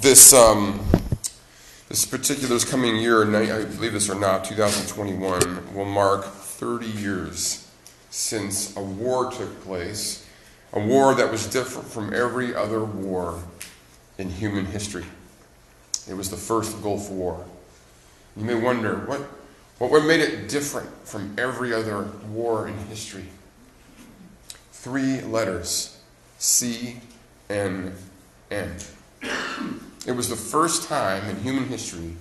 This, um, this particular this coming year, I believe this or not, 2021, will mark 30 years since a war took place, a war that was different from every other war in human history. It was the first Gulf War. You may wonder what, what made it different from every other war in history. Three letters C N N. It was the first time in human history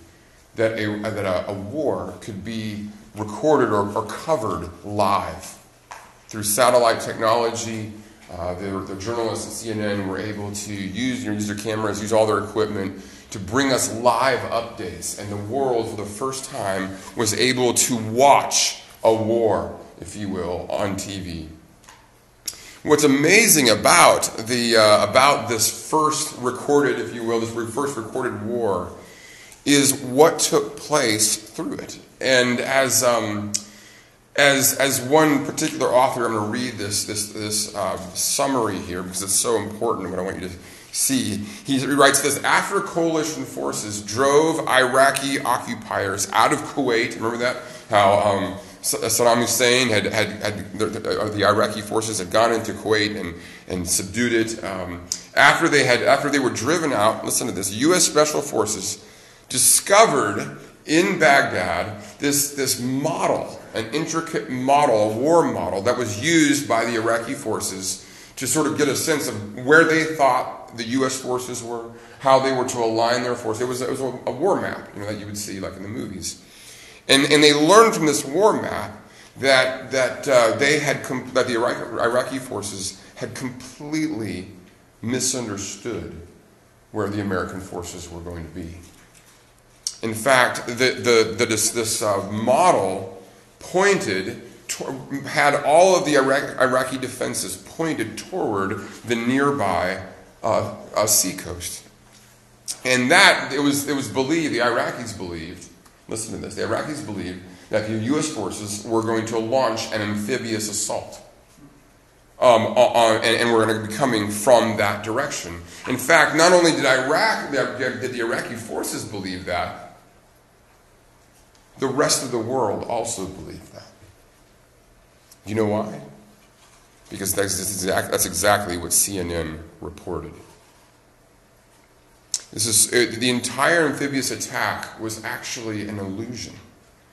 that a, that a, a war could be recorded or, or, covered live. Through satellite technology, uh, the, the, journalists at CNN were able to use, you know, use their cameras, use all their equipment to bring us live updates. And the world, for the first time, was able to watch a war, if you will, on TV. What's amazing about the uh, about this first recorded, if you will, this first recorded war, is what took place through it. And as um, as as one particular author, I'm going to read this this this uh, summary here because it's so important. What I want you to see, he writes this: After coalition forces drove Iraqi occupiers out of Kuwait, remember that how. Um, Saddam Hussein had, had, had the, the, Iraqi forces had gone into Kuwait and, and subdued it. Um, after they had after they were driven out, listen to this: U.S. Special Forces discovered in Baghdad this, this model, an intricate model, a war model that was used by the Iraqi forces to sort of get a sense of where they thought the U.S. forces were, how they were to align their forces. It was, it was a, a war map, you know, that you would see like in the movies. And, and they learned from this war map that, that uh, they had com- that the Iraqi, Iraqi forces had completely misunderstood where the American forces were going to be. In fact, the, the, the this, this uh, model pointed, had all of the Iraq, Iraqi defenses pointed toward the nearby uh, uh, seacoast. And that, it was, it was believed, the Iraqis believed, Listen to this. The Iraqis believed that the U.S. forces were going to launch an amphibious assault. Um, and, and were going to be coming from that direction. In fact, not only did Iraq, did the Iraqi forces believe that, the rest of the world also believed that. You know why? Because that's, exact, that's exactly what CNN reported. This is, it, the entire amphibious attack was actually an illusion.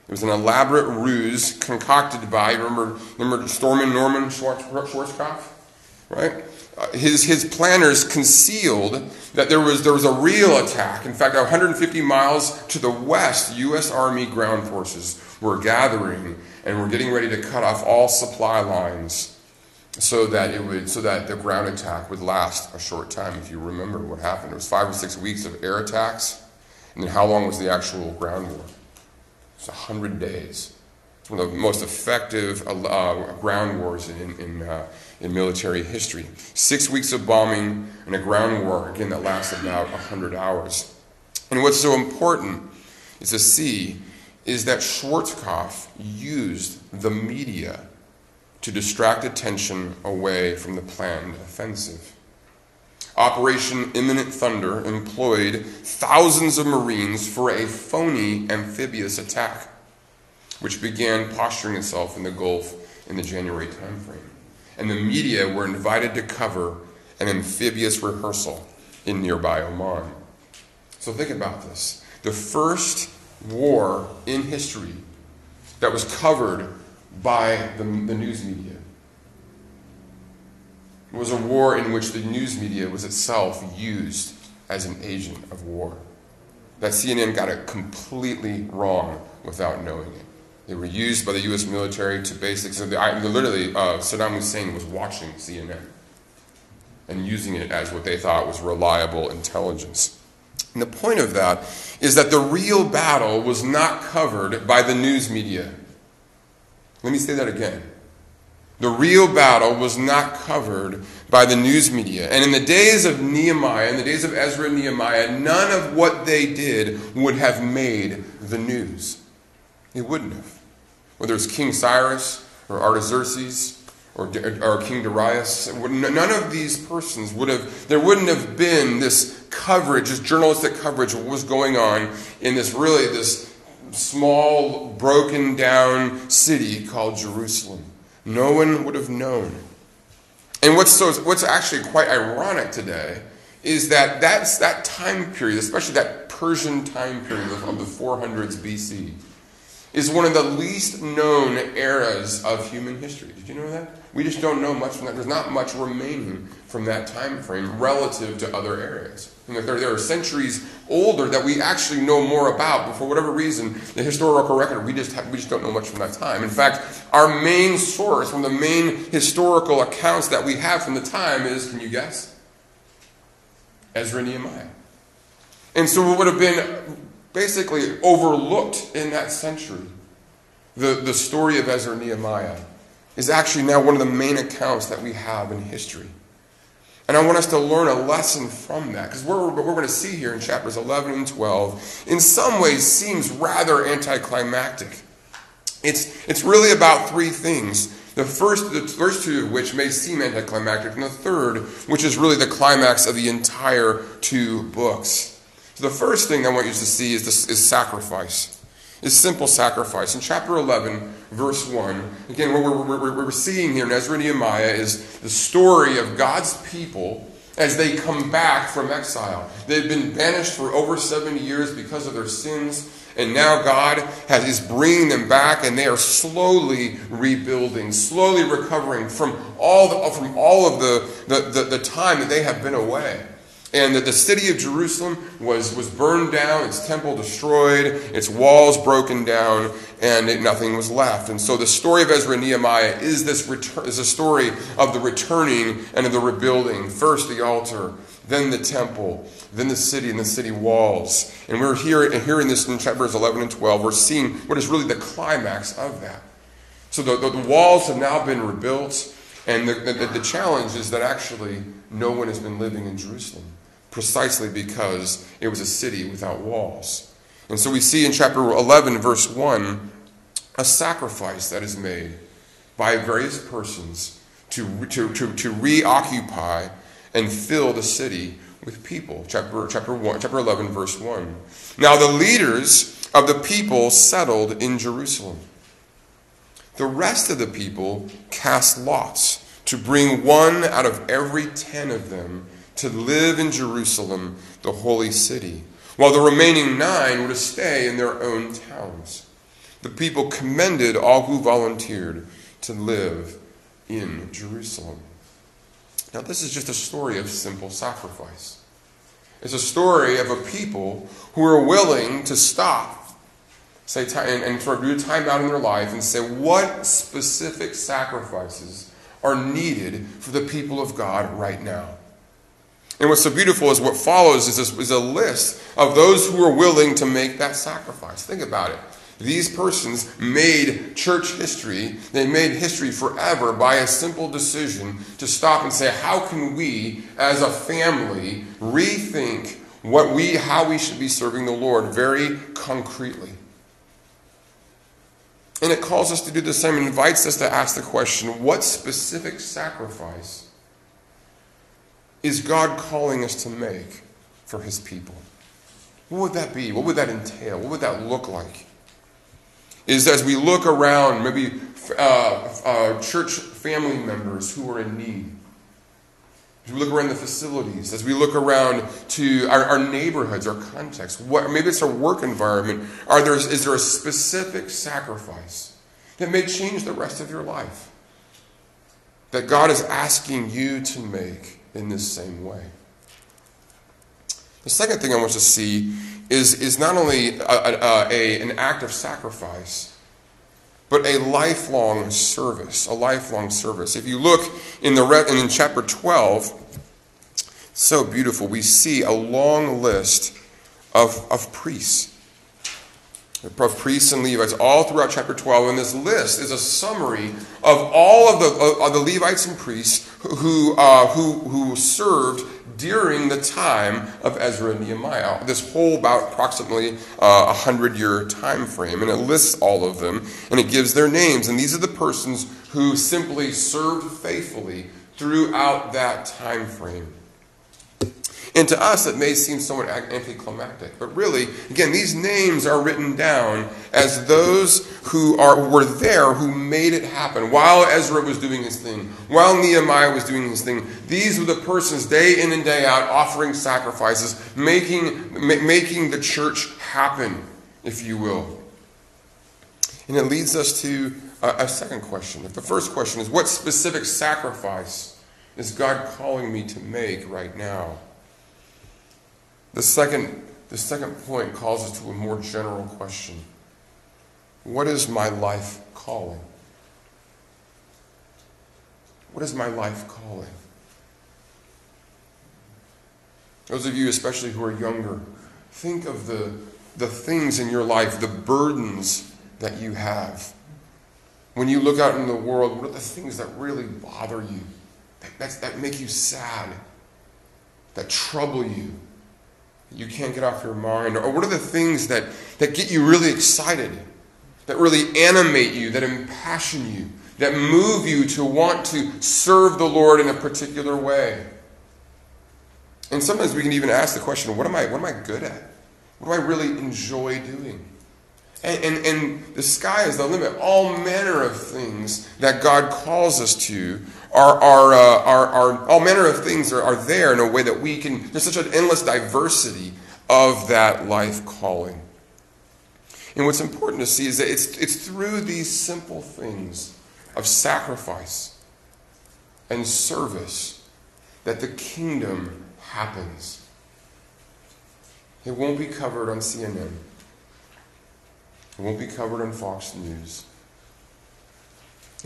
It was an elaborate ruse concocted by, remember, remember Stormin Norman Schwarz, Schwarzkopf? Right? Uh, his, his planners concealed that there was, there was a real attack. In fact, 150 miles to the west, U.S. Army ground forces were gathering and were getting ready to cut off all supply lines so that it would so that the ground attack would last a short time. If you remember what happened, it was five or six weeks of air attacks, and then how long was the actual ground war? It's a hundred days. It's one of the most effective uh, ground wars in in, uh, in military history. Six weeks of bombing and a ground war again that lasted about hundred hours. And what's so important is to see is that Schwarzkopf used the media to distract attention away from the planned offensive. Operation Imminent Thunder employed thousands of Marines for a phony amphibious attack, which began posturing itself in the Gulf in the January timeframe. And the media were invited to cover an amphibious rehearsal in nearby Oman. So think about this. The first war in history that was covered by the, the news media. It was a war in which the news media was itself used as an agent of war. That CNN got it completely wrong without knowing it. They were used by the U.S. military to basically, So literally, uh, Saddam Hussein was watching CNN and using it as what they thought was reliable intelligence. And the point of that is that the real battle was not covered by the news media. Let me say that again. The real battle was not covered by the news media. And in the days of Nehemiah, in the days of Ezra and Nehemiah, none of what they did would have made the news. It wouldn't have. Whether it's King Cyrus or Artaxerxes or, or King Darius. None of these persons would have, there wouldn't have been this coverage, this journalistic coverage of what was going on in this really, this small, broken down city called Jerusalem. No one would have known. And what's, so, what's actually quite ironic today is that that's that time period, especially that Persian time period of the 400s BC, is one of the least known eras of human history. Did you know that? We just don't know much from that. There's not much remaining from that time frame relative to other areas. And there, there are centuries older that we actually know more about, but for whatever reason, the historical record, we just, have, we just don't know much from that time. In fact, our main source, one of the main historical accounts that we have from the time is, can you guess? Ezra and Nehemiah. And so it would have been basically overlooked in that century. The, the story of Ezra and Nehemiah is actually now one of the main accounts that we have in history. And I want us to learn a lesson from that because what we're, we're going to see here in chapters 11 and 12 in some ways seems rather anticlimactic. It's, it's really about three things. The first, the first two of which may seem anticlimactic, and the third, which is really the climax of the entire two books. So the first thing I want you to see is, this, is sacrifice is simple sacrifice. In chapter 11, verse 1, again, what we're, we're, we're seeing here in Ezra Nehemiah is the story of God's people as they come back from exile. They've been banished for over 70 years because of their sins. And now God has, is bringing them back, and they are slowly rebuilding, slowly recovering from all, the, from all of the, the, the, the time that they have been away and that the city of Jerusalem was, was burned down, its temple destroyed, its walls broken down, and it, nothing was left. And so the story of Ezra and Nehemiah is this return, is a story of the returning and of the rebuilding. First the altar, then the temple, then the city and the city walls. And we're here hearing this in chapters 11 and 12. We're seeing what is really the climax of that. So the, the, the walls have now been rebuilt, and the, the, the challenge is that actually no one has been living in Jerusalem precisely because it was a city without walls. And so we see in chapter 11, verse 1, a sacrifice that is made by various persons to, to, to, to reoccupy and fill the city with people. Chapter, chapter, 1, chapter 11, verse 1. Now the leaders of the people settled in Jerusalem. The rest of the people cast lots to bring one out of every ten of them to live in Jerusalem, the holy city, while the remaining nine were to stay in their own towns. The people commended all who volunteered to live in Jerusalem. Now, this is just a story of simple sacrifice. It's a story of a people who are willing to stop say, and, and sort of do a time out in their life and say, what specific sacrifices are needed for the people of God right now? And what's so beautiful is what follows is, this, is a list of those who are willing to make that sacrifice. Think about it. These persons made church history, they made history forever by a simple decision to stop and say, how can we, as a family, rethink what we, how we should be serving the Lord very concretely? And it calls us to do the same invites us to ask the question what specific sacrifice is God calling us to make for his people? What would that be? What would that entail? What would that look like? Is as we look around, maybe uh, uh, church family members who are in need, as we look around the facilities, as we look around to our, our neighborhoods, our context, what, maybe it's our work environment, are there, is there a specific sacrifice that may change the rest of your life that God is asking you to make? In this same way. The second thing I want to see is, is not only a, a, a, an act of sacrifice, but a lifelong service. A lifelong service. If you look in, the in chapter 12, so beautiful, we see a long list of, of priests of priests and Levites all throughout chapter 12. And this list is a summary of all of the, of the Levites and priests who, uh, who, who served during the time of Ezra and Nehemiah. This whole about approximately uh, a hundred year time frame, and it lists all of them, and it gives their names. And these are the persons who simply served faithfully throughout that time frame. And to us, it may seem somewhat anticlimactic, but really, again, these names are written down as those who are, were there who made it happen. While Ezra was doing his thing, while Nehemiah was doing his thing, these were the persons day in and day out offering sacrifices, making, ma- making the church happen, if you will. And it leads us to a, a second question. If the first question is, what specific sacrifice is God calling me to make right now? The second, the second point calls us to a more general question What is my life calling? What is my life calling? Those of you, especially who are younger, think of the, the things in your life, the burdens that you have. When you look out in the world, what are the things that really bother you, that, that make you sad, that trouble you? You can't get off your mind? Or what are the things that, that get you really excited, that really animate you, that impassion you, that move you to want to serve the Lord in a particular way? And sometimes we can even ask the question, what am I, what am I good at? What do I really enjoy doing? And, and, and the sky is the limit. All manner of things that God calls us to are, are, uh, are, are, all manner of things are, are there in a way that we can, there's such an endless diversity of that life calling. And what's important to see is that it's, it's through these simple things of sacrifice and service that the kingdom happens. It won't be covered on CNN. It won't be covered on Fox News.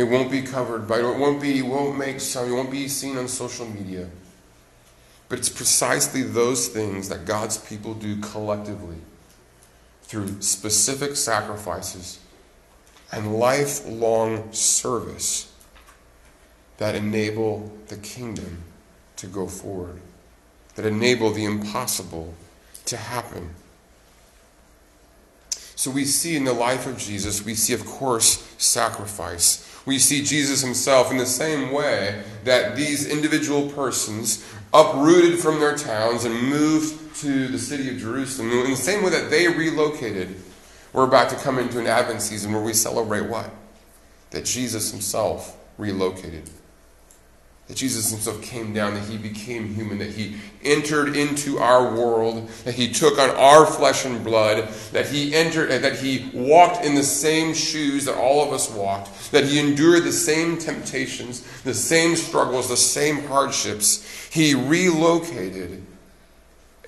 It won't be covered by, it won't be, it won't make it won't be seen on social media. But it's precisely those things that God's people do collectively through specific sacrifices and lifelong service that enable the kingdom to go forward, that enable the impossible to happen. So we see in the life of Jesus, we see, of course, sacrifice. We see Jesus himself in the same way that these individual persons uprooted from their towns and moved to the city of Jerusalem. In the same way that they relocated, we're about to come into an Advent season where we celebrate what? That Jesus himself relocated that Jesus himself came down, that he became human, that he entered into our world, that he took on our flesh and blood, that he entered uh, that he walked in the same shoes that all of us walked, that he endured the same temptations, the same struggles, the same hardships. He relocated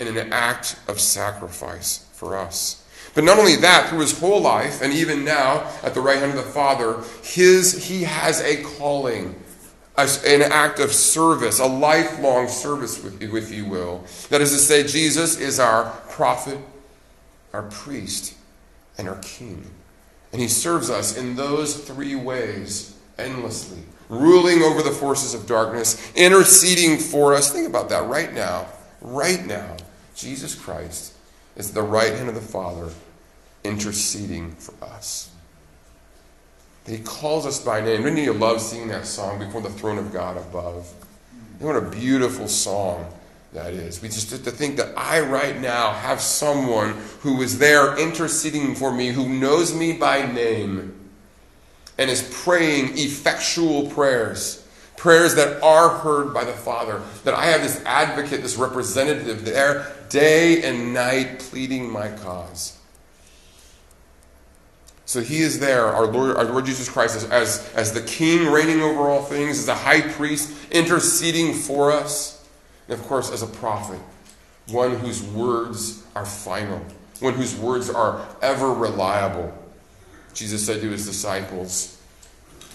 in an act of sacrifice for us. But not only that, through his whole life, and even now at the right hand of the Father, his, he has a calling an act of service, a lifelong service, with, if you will. That is to say, Jesus is our prophet, our priest, and our king. And he serves us in those three ways endlessly, ruling over the forces of darkness, interceding for us. Think about that right now. Right now, Jesus Christ is the right hand of the Father, interceding for us. He calls us by name. Didn't you love singing that song before the throne of God above? Hmm. what a beautiful song that is. We just have to think that I right now have someone who is there interceding for me, who knows me by name, and is praying effectual prayers. Prayers that are heard by the Father. That I have this advocate, this representative there day and night pleading my cause. So he is there, our Lord, our Lord Jesus Christ, as, as, as the King reigning over all things, as the high priest interceding for us, and of course, as a prophet, one whose words are final, one whose words are ever reliable. Jesus said to his disciples,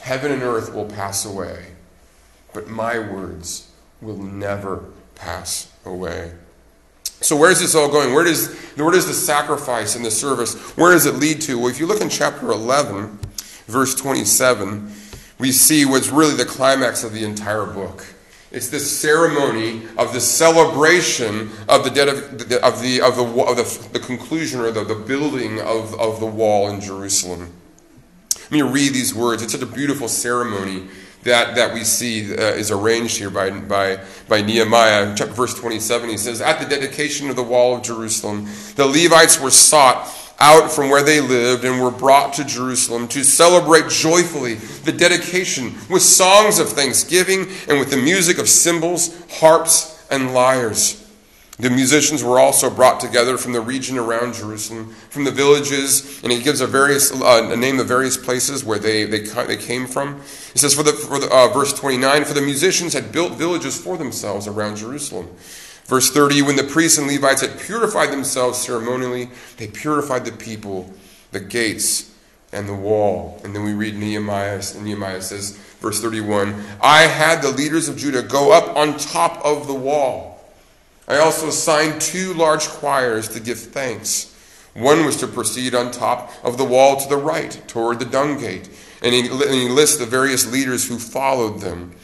Heaven and earth will pass away, but my words will never pass away. So where is this all going? Where does, where does the sacrifice and the service, where does it lead to? Well, if you look in chapter 11, verse 27, we see what's really the climax of the entire book. It's this ceremony of the celebration of the dead of the of the of the, of the, the conclusion or the, the building of, of the wall in Jerusalem. Let me read these words. It's such a beautiful ceremony that, that we see uh, is arranged here by, by, by Nehemiah. Chapter verse 27, he says, At the dedication of the wall of Jerusalem, the Levites were sought out from where they lived and were brought to Jerusalem to celebrate joyfully the dedication with songs of thanksgiving and with the music of cymbals, harps, and lyres. The musicians were also brought together from the region around Jerusalem, from the villages, and he gives a various uh, a name of various places where they, they, they came from. He says, for the, for the uh, verse 29, for the musicians had built villages for themselves around Jerusalem. Verse 30, when the priests and Levites had purified themselves ceremonially, they purified the people, the gates, and the wall. And then we read Nehemiah, and Nehemiah says, verse 31, I had the leaders of Judah go up on top of the wall I also assigned two large choirs to give thanks. One was to proceed on top of the wall to the right, toward the dung gate, and he, lists the various leaders who followed them.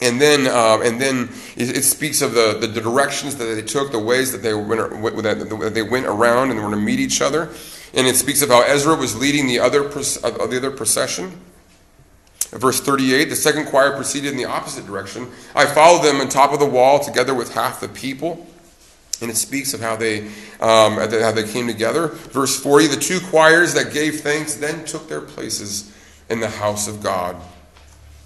And then, uh, and then it, it, speaks of the, the directions that they took, the ways that they went, that they went around and were to meet each other. And it speaks of how Ezra was leading the other, uh, the other procession. Verse 38 The second choir proceeded in the opposite direction. I followed them on top of the wall together with half the people. And it speaks of how they, um, how they came together. Verse 40 The two choirs that gave thanks then took their places in the house of God.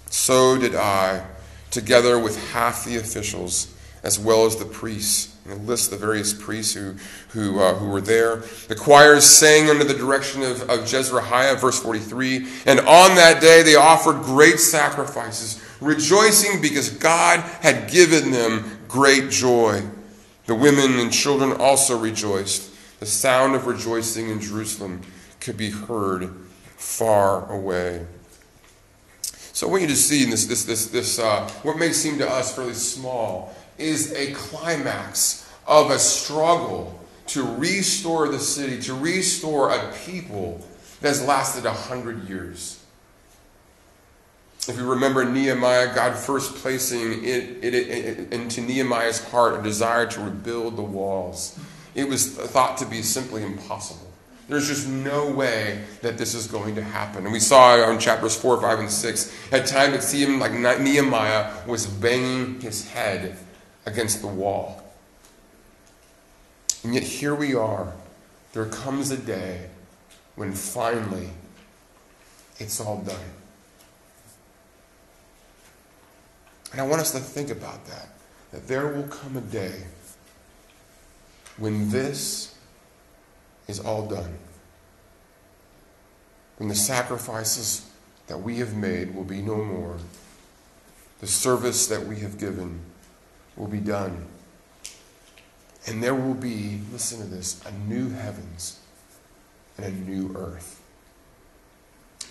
So did I, together with half the officials, as well as the priests and lists the various priests who, who, uh, who were there. The choirs sang under the direction of, of Jezrahiah, verse 43. And on that day they offered great sacrifices, rejoicing because God had given them great joy. The women and children also rejoiced. The sound of rejoicing in Jerusalem could be heard far away. So I want you to see in this, this, this, this uh, what may seem to us fairly small is a climax of a struggle to restore the city, to restore a people that's lasted a hundred years. If you remember Nehemiah, God first placing it, it, it, into Nehemiah's heart a desire to rebuild the walls. It was thought to be simply impossible. There's just no way that this is going to happen. And we saw in chapters 4, 5, and 6, at times it seemed like Nehemiah was banging his head against the wall. And yet here we are. There comes a day when finally it's all done. And I want us to think about that. That there will come a day when this is all done. When the sacrifices that we have made will be no more. The service that we have given will be done. And there will be, listen to this, a new heavens and a new earth.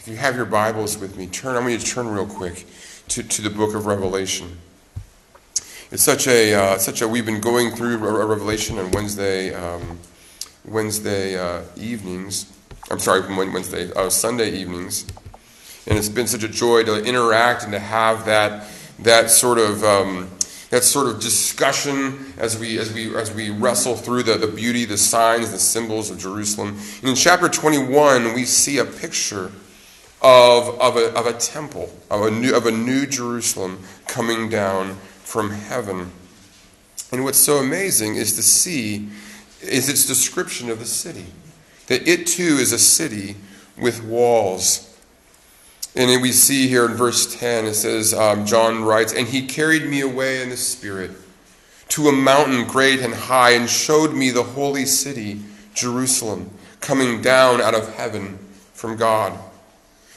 If you have your Bibles with me, turn, I'm going to turn real quick to, to the book of Revelation. It's such a, uh, such a, we've been going through Revelation on Wednesday, um, Wednesday uh, evenings. I'm sorry, Wednesday, uh, Sunday evenings. And it's been such a joy to interact and to have that, that sort of um, that sort of discussion as we as we as we wrestle through the, the beauty, the signs, the symbols of Jerusalem. And in chapter 21, we see a picture of, of, a, of a temple, of a, new, of a new Jerusalem coming down from heaven. And what's so amazing is to see is its description of the city. That it too is a city with walls and we see here in verse 10, it says, um, John writes, And he carried me away in the Spirit to a mountain great and high, and showed me the holy city, Jerusalem, coming down out of heaven from God.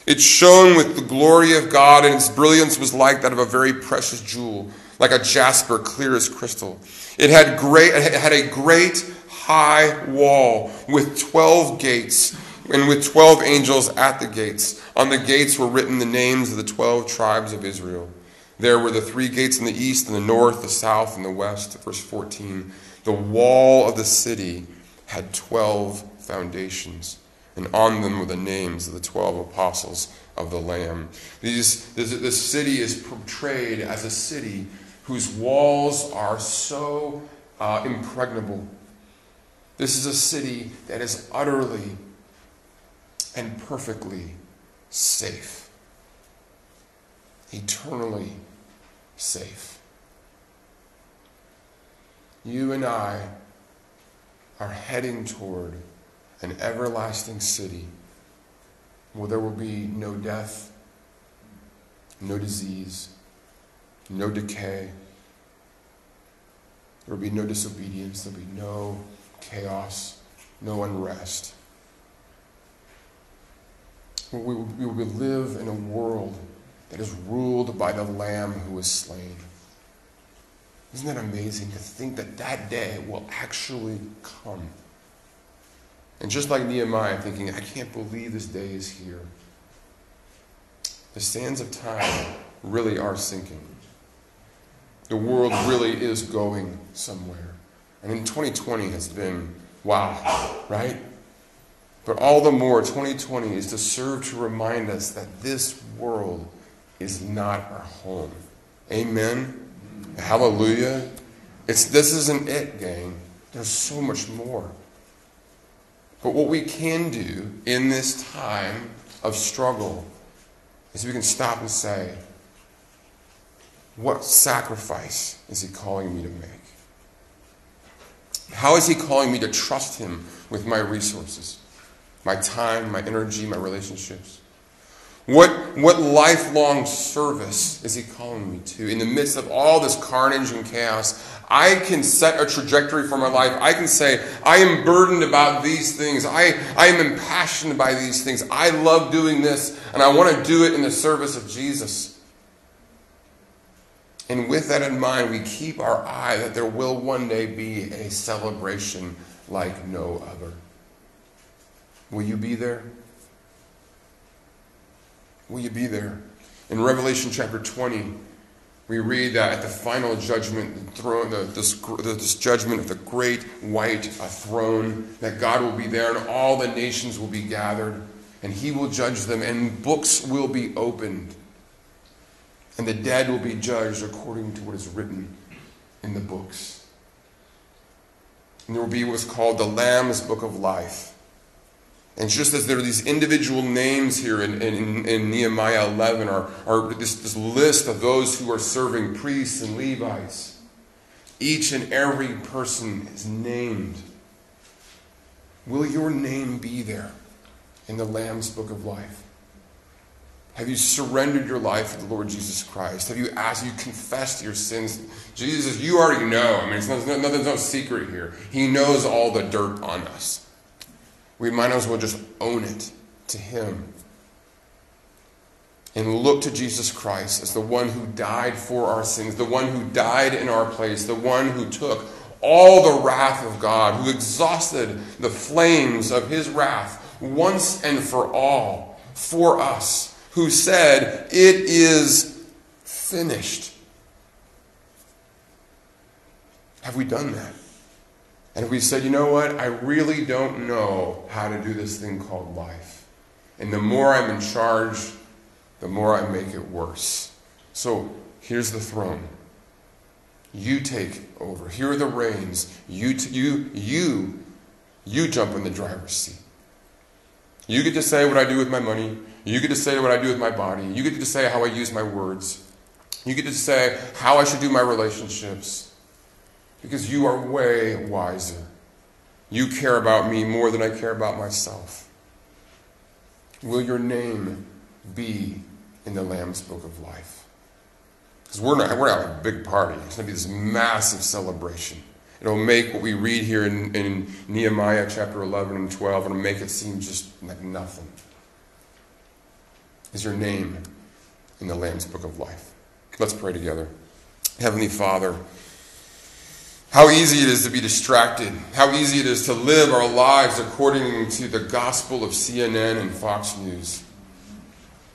It shone with the glory of God, and its brilliance was like that of a very precious jewel, like a jasper, clear as crystal. It had, great, it had a great high wall with 12 gates and with 12 angels at the gates. On the gates were written the names of the 12 tribes of Israel. There were the three gates in the east, and the north, the south, and the west. Verse 14. The wall of the city had 12 foundations. and on them were the names of the twelve apostles of the Lamb. These, this, this city is portrayed as a city whose walls are so uh, impregnable. This is a city that is utterly and perfectly safe, eternally safe. You and I are heading toward an everlasting city where there will be no death, no disease, no decay. There will be no disobedience. There will be no chaos, no unrest. We will, live in a world that is ruled by the Lamb who was slain. Isn't that amazing to think that that day will actually come? And just like Nehemiah, thinking, I can't believe this day is here. The sands of time really are sinking. The world really is going somewhere. And in 2020 has been wow, right? But all the more, 2020 is to serve to remind us that this world is not our home. Amen? Hallelujah. It's, this isn't it, gang. There's so much more. But what we can do in this time of struggle is we can stop and say, what sacrifice is he calling me to make? How is he calling me to trust him with my resources, my time, my energy, my relationships? What, what lifelong service is he calling me to? In the midst of all this carnage and chaos, I can set a trajectory for my life. I can say, I am burdened about these things. I, I am impassioned by these things. I love doing this, and I want to do it in the service of Jesus. And with that in mind, we keep our eye that there will one day be a celebration like no other. Will you be there? Will you be there? In Revelation chapter 20, we read that at the final judgment, the throne, the, this, this judgment of the great white uh, throne, that God will be there and all the nations will be gathered, and He will judge them, and books will be opened, and the dead will be judged according to what is written in the books. And there will be what's called the Lamb's Book of Life. And just as there are these individual names here in, in, in Nehemiah 11, or, or this, this list of those who are serving priests and Levites, each and every person is named. Will your name be there in the Lamb's Book of Life? Have you surrendered your life to the Lord Jesus Christ? Have you asked, you confessed your sins? Jesus, you already know. I mean, it's no, nothing's no secret here. He knows all the dirt on us we might as well just own it to Him and look to Jesus Christ as the one who died for our sins, the one who died in our place, the one who took all the wrath of God, who exhausted the flames of His wrath once and for all for us, who said, It is finished. Have we done that? And we said, you know what? I really don't know how to do this thing called life. And the more I'm in charge, the more I make it worse. So here's the throne. You take over. Here are the reins. You, t- you, you, you jump in the driver's seat. You get to say what I do with my money. You get to say what I do with my body. You get to say how I use my words. You get to say how I should do my relationships because you are way wiser. You care about me more than I care about myself. Will your name be in the Lamb's Book of Life? Because we're not, we're having a big party. It's going to be this massive celebration. It'll make what we read here in, in Nehemiah chapter 11 and 12, it'll make it seem just like nothing. Is your name in the Lamb's Book of Life? Let's pray together. Heavenly Father, how easy it is to be distracted. How easy it is to live our lives according to the gospel of CNN and Fox News.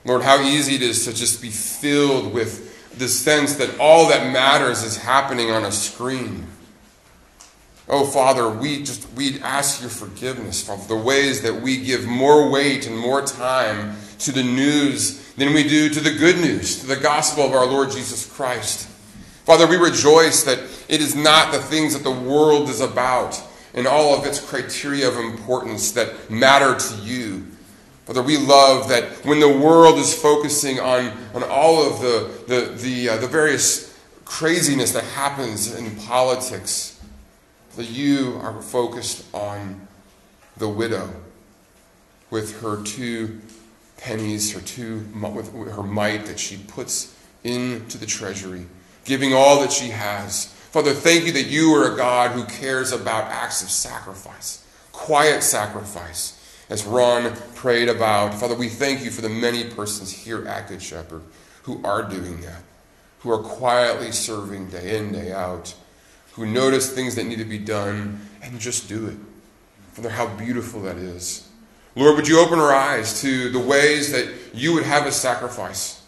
Lord, how easy it is to just be filled with the sense that all that matters is happening on a screen. Oh, Father, we just we ask your forgiveness for the ways that we give more weight and more time to the news than we do to the good news, to the gospel of our Lord Jesus Christ. Father, we rejoice that it is not the things that the world is about and all of its criteria of importance that matter to you. Father, we love that when the world is focusing on, on all of the, the, the, uh, the various craziness that happens in politics, that you are focused on the widow with her two pennies, her two with her mite that she puts into the treasury, giving all that she has. Father, thank you that you are a God who cares about acts of sacrifice, quiet sacrifice, as Ron prayed about. Father, we thank you for the many persons here at Good Shepherd who are doing that, who are quietly serving day in, day out, who notice things that need to be done and just do it. Father, how beautiful that is. Lord, would you open our eyes to the ways that you would have us sacrifice?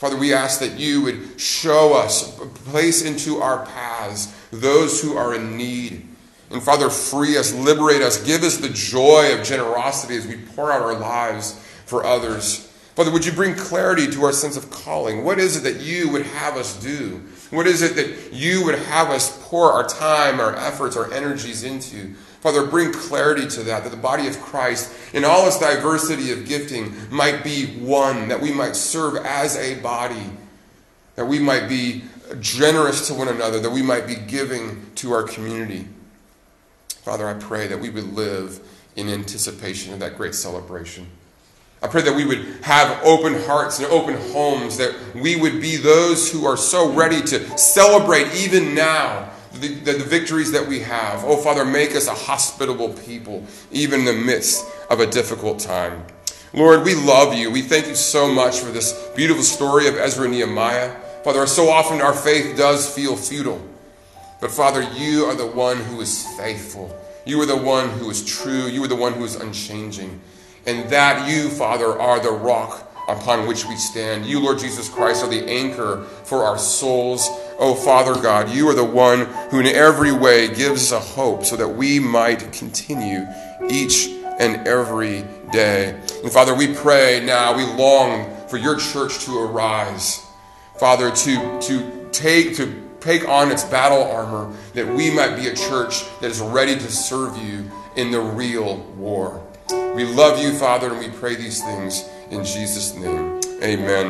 Father, we ask that you would show us, place into our paths those who are in need. And Father, free us, liberate us, give us the joy of generosity as we pour out our lives for others. Father, would you bring clarity to our sense of calling? What is it that you would have us do? What is it that you would have us pour our time, our efforts, our energies into? Father, bring clarity to that, that the body of Christ, in all its diversity of gifting, might be one, that we might serve as a body, that we might be generous to one another, that we might be giving to our community. Father, I pray that we would live in anticipation of that great celebration. I pray that we would have open hearts and open homes, that we would be those who are so ready to celebrate even now the, the, the, victories that we have. Oh, Father, make us a hospitable people, even in the midst of a difficult time. Lord, we love you. We thank you so much for this beautiful story of Ezra and Nehemiah. Father, so often our faith does feel futile. But Father, you are the one who is faithful. You are the one who is true. You are the one who is unchanging and that you, Father, are the rock upon which we stand. You, Lord Jesus Christ, are the anchor for our souls. Oh, Father God, you are the one who in every way gives us a hope so that we might continue each and every day. And Father, we pray now, we long for your church to arise. Father, to, to take, to take on its battle armor, that we might be a church that is ready to serve you in the real war. We love you, Father, and we pray these things in Jesus' name. Amen.